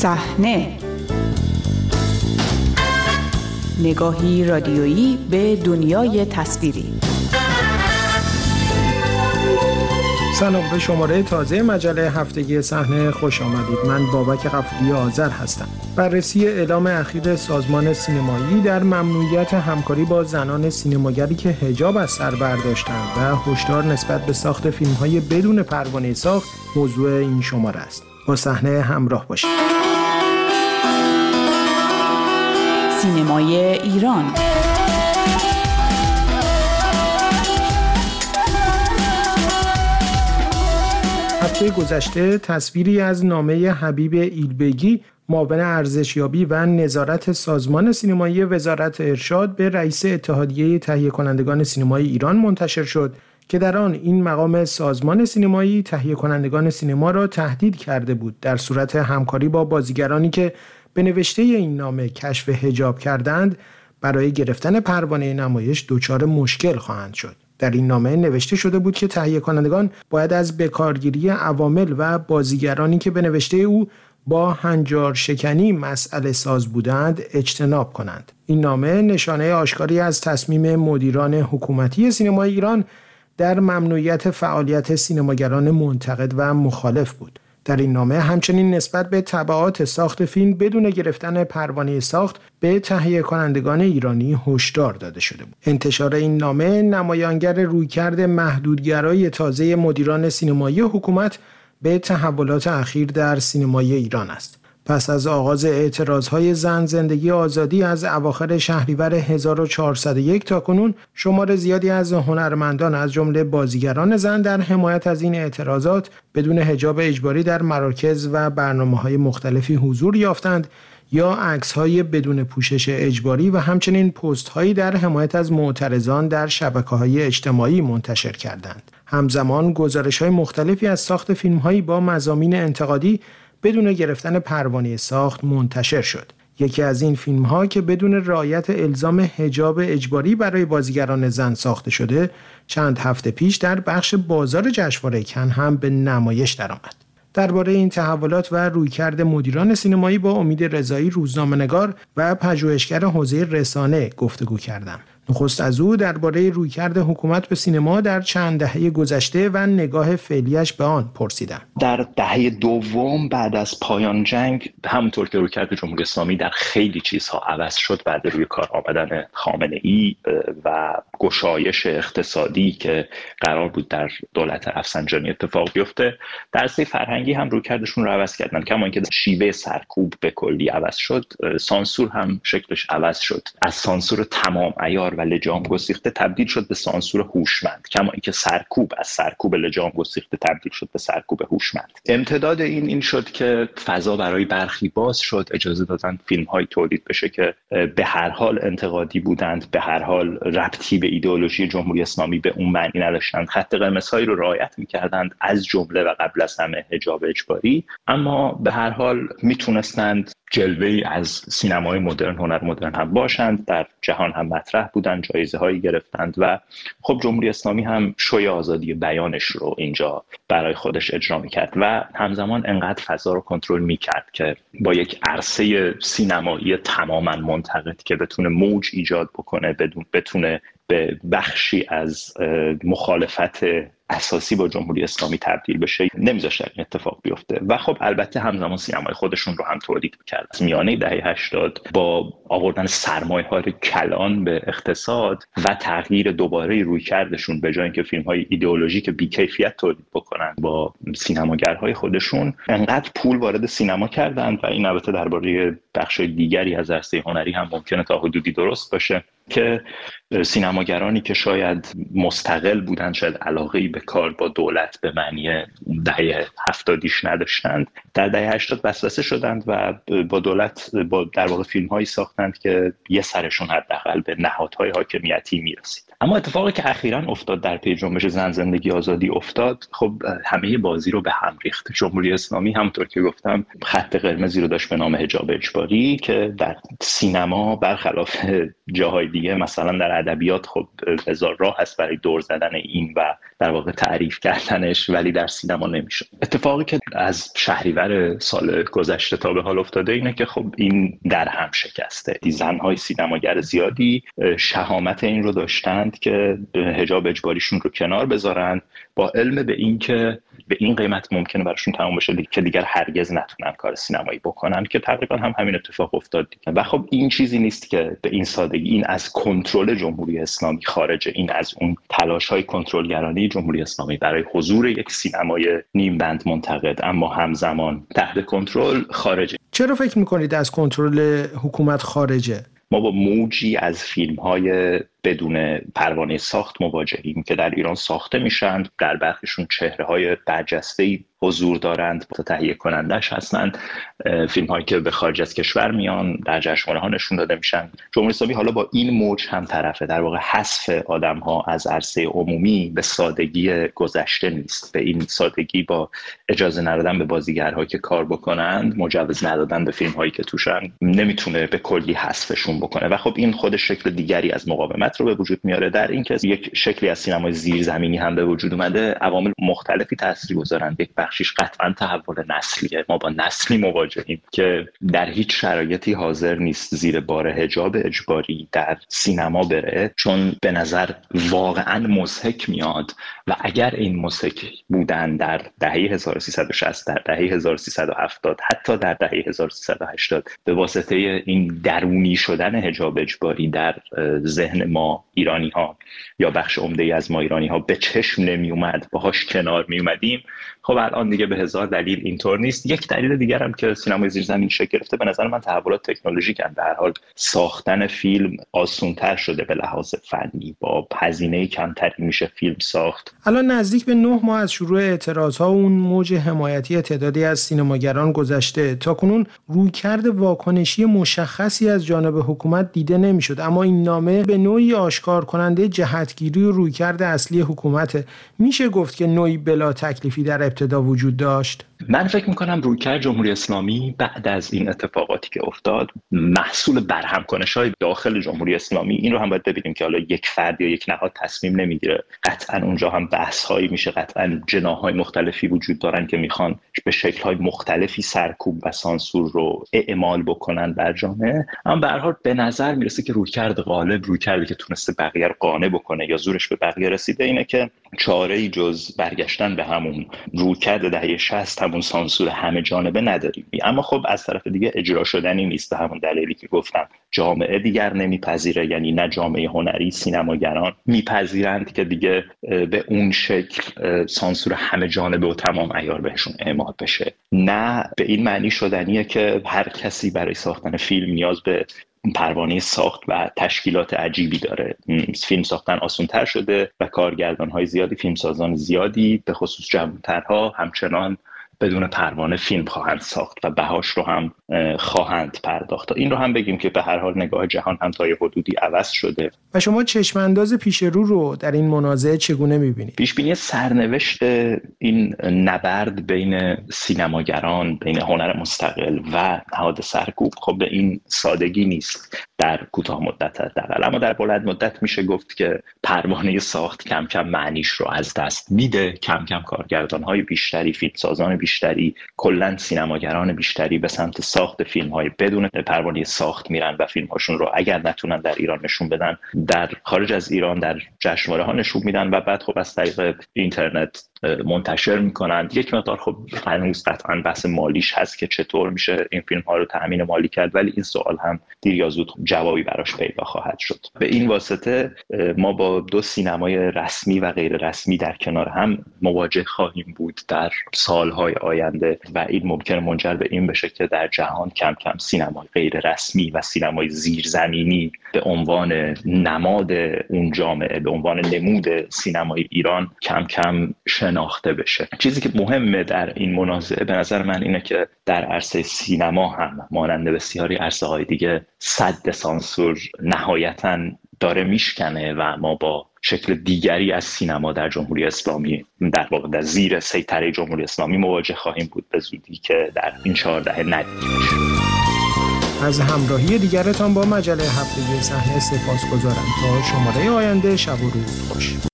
صحنه. نگاهی رادیویی به دنیای تصویری. سلام به شماره تازه مجله هفتگی صحنه. خوش آمدید. من بابک قفوری آذر هستم. بررسی اعلام اخیر سازمان سینمایی در ممنوعیت همکاری با زنان سینماگری که هجاب از سر برداشتند و هشدار نسبت به ساخت فیلم های بدون پروانه ساخت موضوع این شماره است. با صحنه همراه باشید. سینمای ایران. هفته گذشته تصویری از نامه حبیب ایلبگی معاون ارزشیابی و نظارت سازمان سینمایی وزارت ارشاد به رئیس اتحادیه تهیه کنندگان سینمای ایران منتشر شد. که در آن این مقام سازمان سینمایی تهیه کنندگان سینما را تهدید کرده بود در صورت همکاری با بازیگرانی که به نوشته این نامه کشف هجاب کردند برای گرفتن پروانه نمایش دچار مشکل خواهند شد در این نامه نوشته شده بود که تهیه کنندگان باید از بکارگیری عوامل و بازیگرانی که به نوشته او با هنجار شکنی مسئله ساز بودند اجتناب کنند. این نامه نشانه آشکاری از تصمیم مدیران حکومتی سینمای ایران در ممنوعیت فعالیت سینماگران منتقد و مخالف بود. در این نامه همچنین نسبت به طبعات ساخت فیلم بدون گرفتن پروانه ساخت به تهیه کنندگان ایرانی هشدار داده شده بود. انتشار این نامه نمایانگر رویکرد محدودگرای تازه مدیران سینمایی حکومت به تحولات اخیر در سینمای ایران است. پس از آغاز های زن زندگی آزادی از اواخر شهریور 1401 تا کنون شمار زیادی از هنرمندان از جمله بازیگران زن در حمایت از این اعتراضات بدون حجاب اجباری در مراکز و برنامه های مختلفی حضور یافتند یا عکس های بدون پوشش اجباری و همچنین پست هایی در حمایت از معترضان در شبکه های اجتماعی منتشر کردند. همزمان گزارش های مختلفی از ساخت فیلم هایی با مزامین انتقادی بدون گرفتن پروانه ساخت منتشر شد. یکی از این فیلم ها که بدون رعایت الزام حجاب اجباری برای بازیگران زن ساخته شده چند هفته پیش در بخش بازار جشنواره کن هم به نمایش درآمد. درباره این تحولات و رویکرد مدیران سینمایی با امید رضایی روزنامه‌نگار و پژوهشگر حوزه رسانه گفتگو کردم. نخست از او درباره رویکرد حکومت به سینما در چند دهه گذشته و نگاه فعلیش به آن پرسیدم. در دهه دوم بعد از پایان جنگ همونطور که رویکرد جمهوری اسلامی در خیلی چیزها عوض شد بعد روی کار آمدن خامنه ای و گشایش اقتصادی که قرار بود در دولت افسنجانی اتفاق بیفته در سه فرهنگی هم رویکردشون رو عوض کردن. کما اینکه شیوه سرکوب به کلی عوض شد سانسور هم شکلش عوض شد. از سانسور تمام ایار و لجام گسیخته تبدیل شد به سانسور هوشمند کما اینکه سرکوب از سرکوب لجام گسیخته تبدیل شد به سرکوب هوشمند. امتداد این این شد که فضا برای برخی باز شد اجازه دادن فیلم های تولید بشه که به هر حال انتقادی بودند به هر حال ربطی به ایدئولوژی جمهوری اسلامی به اون معنی نداشتند. خط قرمزهایی رو رعایت می‌کردند از جمله و قبل از همه حجاب اجباری اما به هر حال می‌تونستند جلوه از سینمای مدرن هنر مدرن هم باشند در جهان هم مطرح بودند جایزه هایی گرفتند و خب جمهوری اسلامی هم شوی آزادی بیانش رو اینجا برای خودش اجرا می‌کرد و همزمان انقدر فضا رو کنترل می‌کرد که با یک عرصه سینمایی تماما منتقد که بتونه موج ایجاد بکنه بدون بتونه به بخشی از مخالفت اساسی با جمهوری اسلامی تبدیل بشه نمیذاشتن این اتفاق بیفته. و خب البته همزمان سینمای خودشون رو هم تولید کرد از میانه دهه 80 با آوردن سرمایه های کلان به اقتصاد و تغییر دوباره روی کردشون به جای اینکه فیلم های ایدئولوژیک بیکیفیت تولید بکنن با سینماگرهای خودشون انقدر پول وارد سینما کردند و این البته درباره بخش دیگری از عرصه هنری هم ممکنه تا حدودی درست باشه که سینماگرانی که شاید مستقل بودن شاید علاقه به کار با دولت به معنی دهه هفتادیش نداشتند در دهه هشتاد وسوسه شدند و با دولت با در واقع فیلم هایی ساختند که یه سرشون حداقل به نهادهای حاکمیتی می‌رسید. اما اتفاقی که اخیرا افتاد در پی جنبش زن زندگی آزادی افتاد خب همه بازی رو به هم ریخت. جمهوری اسلامی همونطور که گفتم خط قرمزی رو داشت به نام حجاب اجباری که در سینما برخلاف جاهای دیگه مثلا در ادبیات خب هزار راه هست برای دور زدن این و در واقع تعریف کردنش ولی در سینما نمیشه اتفاقی که از شهریور سال گذشته تا به حال افتاده اینه که خب این در هم شکسته. زنهای سینماگر زیادی شهامت این رو که هجاب اجباریشون رو کنار بذارن با علم به اینکه به این قیمت ممکنه براشون تمام بشه که دیگر هرگز نتونن کار سینمایی بکنن که تقریبا هم همین اتفاق افتاد و خب این چیزی نیست که به این سادگی این از کنترل جمهوری اسلامی خارجه این از اون تلاش های کنترلگرانه جمهوری اسلامی برای حضور یک سینمای نیم بند منتقد اما همزمان تحت کنترل خارجه. چرا فکر می‌کنید از کنترل حکومت خارجه؟ ما با موجی از فیلم های بدون پروانه ساخت مواجهیم که در ایران ساخته میشن در برخیشون چهره های برجسته حضور دارند. تهیه کنندش هستند. فیلم هایی که به خارج از کشور میان در جشنواره ها نشون داده میشن. جمهوری اسلامی حالا با این موج هم طرفه. در واقع حذف آدم ها از عرصه عمومی به سادگی گذشته نیست. به این سادگی با اجازه ندادن به بازیگرها که کار بکنند مجوز ندادن به فیلم هایی که توشن نمی‌تونه به کلی حذفشون بکنه. و خب این خود شکل دیگری از مقاومت رو به وجود میاره. در اینکه یک شکلی از سینمای زیرزمینی هم به وجود اومده عوامل مختلفی تاثیرگذارند. یک بخشیش قطعا تحول نسلیه. ما با نسلی مواجهیم که در هیچ شرایطی حاضر نیست زیر بار حجاب اجباری در سینما بره چون به نظر واقعا مزهک میاد و اگر این مزهک بودن در دهه 1360 در دهه 1370 حتی در دهه 1380 به واسطه این درونی شدن حجاب اجباری در ذهن ما ایرانی ها یا بخش عمده از ما ایرانی ها به چشم نمی اومد باهاش کنار می اومدیم خب الان دیگه به هزار دلیل اینطور نیست. یک دلیل دیگر هم که سینمای زیرزمین شکل گرفته به نظر من تحولات تکنولوژیک هم در حال ساختن فیلم آسونتر شده به لحاظ فنی. با هزینه کمتری میشه فیلم ساخت. الان نزدیک به نه ماه از شروع اعتراض ها اون موج حمایتی تعدادی از سینماگران گذشته. تا کنون رویکرد واکنشی مشخصی از جانب حکومت دیده نمی‌شد. اما این نامه به نوعی آشکار کننده جهتگیری و رویکرد اصلی حکومت میشه گفت که نوعی بلا تکلیفی در ابتدا وجود داشت؟ من فکر می‌کنم رویکرد جمهوری اسلامی بعد از این اتفاقاتی که افتاد محصول برهم کنش های داخل جمهوری اسلامی این رو هم باید ببینیم که حالا یک فرد یا یک نهاد تصمیم نمی‌گیره. قطعا اونجا هم بحث هایی میشه قطعا جناهای مختلفی وجود دارن که می‌خوان به شکل های مختلفی سرکوب و سانسور رو اعمال بکنن بر جامعه. اما به حال به نظر می‌رسه که رویکرد غالب رویکردی که تونسته بقیه رو قانع بکنه یا زورش به بقیه رسیده اینه که چاره ای جز برگشتن به همون رویکرد دهه 60 همون سانسور همه جانبه نداریم. اما خب از طرف دیگه اجرا شدنی نیست به همون دلیلی که گفتم. جامعه دیگر نمیپذیره یعنی نه جامعه هنری سینماگران میپذیرند که دیگه به اون شکل سانسور همه جانبه و تمام ایار بهشون اعمال بشه. نه به این معنی شدنیه که هر کسی برای ساختن فیلم نیاز به پروانه ساخت و تشکیلات عجیبی داره. فیلم ساختن آسونتر شده و کارگردان های زیادی فیلمسازان زیادی به خصوص جوانترها همچنان بدون پروانه فیلم خواهند ساخت و بهاش رو هم خواهند پرداخت. این رو هم بگیم که به هر حال نگاه جهان هم تا یه حدودی عوض شده. و شما چشمانداز پیش رو رو در این منازعه چگونه می‌بینید؟ پیش بینی سرنوشت این نبرد بین سینماگران بین هنر مستقل و نهاد سرکوب خب به این سادگی نیست. در کوتاه مدت حداقل. اما در بلند مدت میشه گفت که پروانه ساخت کم کم معنیش رو از دست میده. کم کم کارگردان های بیشتری فیلمسازان بیشتری کلا سینماگران بیشتری به سمت ساخت فیلم های بدون پروانه ساخت میرن و فیلم هاشون رو اگر نتونن در ایران نشون بدن در خارج از ایران در جشنواره ها نشون میدن و بعد خب از طریق اینترنت منتشر می‌کنند. یک مقدار خب هنوز قطعا بحث مالیش هست که چطور میشه این فیلم ها رو تامین مالی کرد ولی این سوال هم دیر یا زود جوابی براش پیدا خواهد شد. به این واسطه ما با دو سینمای رسمی و غیر رسمی در کنار هم مواجه خواهیم بود در سالهای آینده و این ممکن منجر به این بشه که در جهان کم کم سینمای غیر رسمی و سینمای زیرزمینی به عنوان نماد اون جامعه به عنوان نمود سینمای ایران کم کم شناخته بشه. چیزی که مهمه در این منازعه به نظر من اینه که در عرصه سینما هم مانند بسیاری عرصه های دیگه صد سانسور نهایتا داره میشکنه و ما با شکل دیگری از سینما در جمهوری اسلامی در واقع در زیر سیطره جمهوری اسلامی مواجه خواهیم بود به زودی که در این چهار دهه ندیده از همراهی دیگرتان با مجله هفتگی صحنه سپاس گذارم تا شماره آینده شب و روز خوش.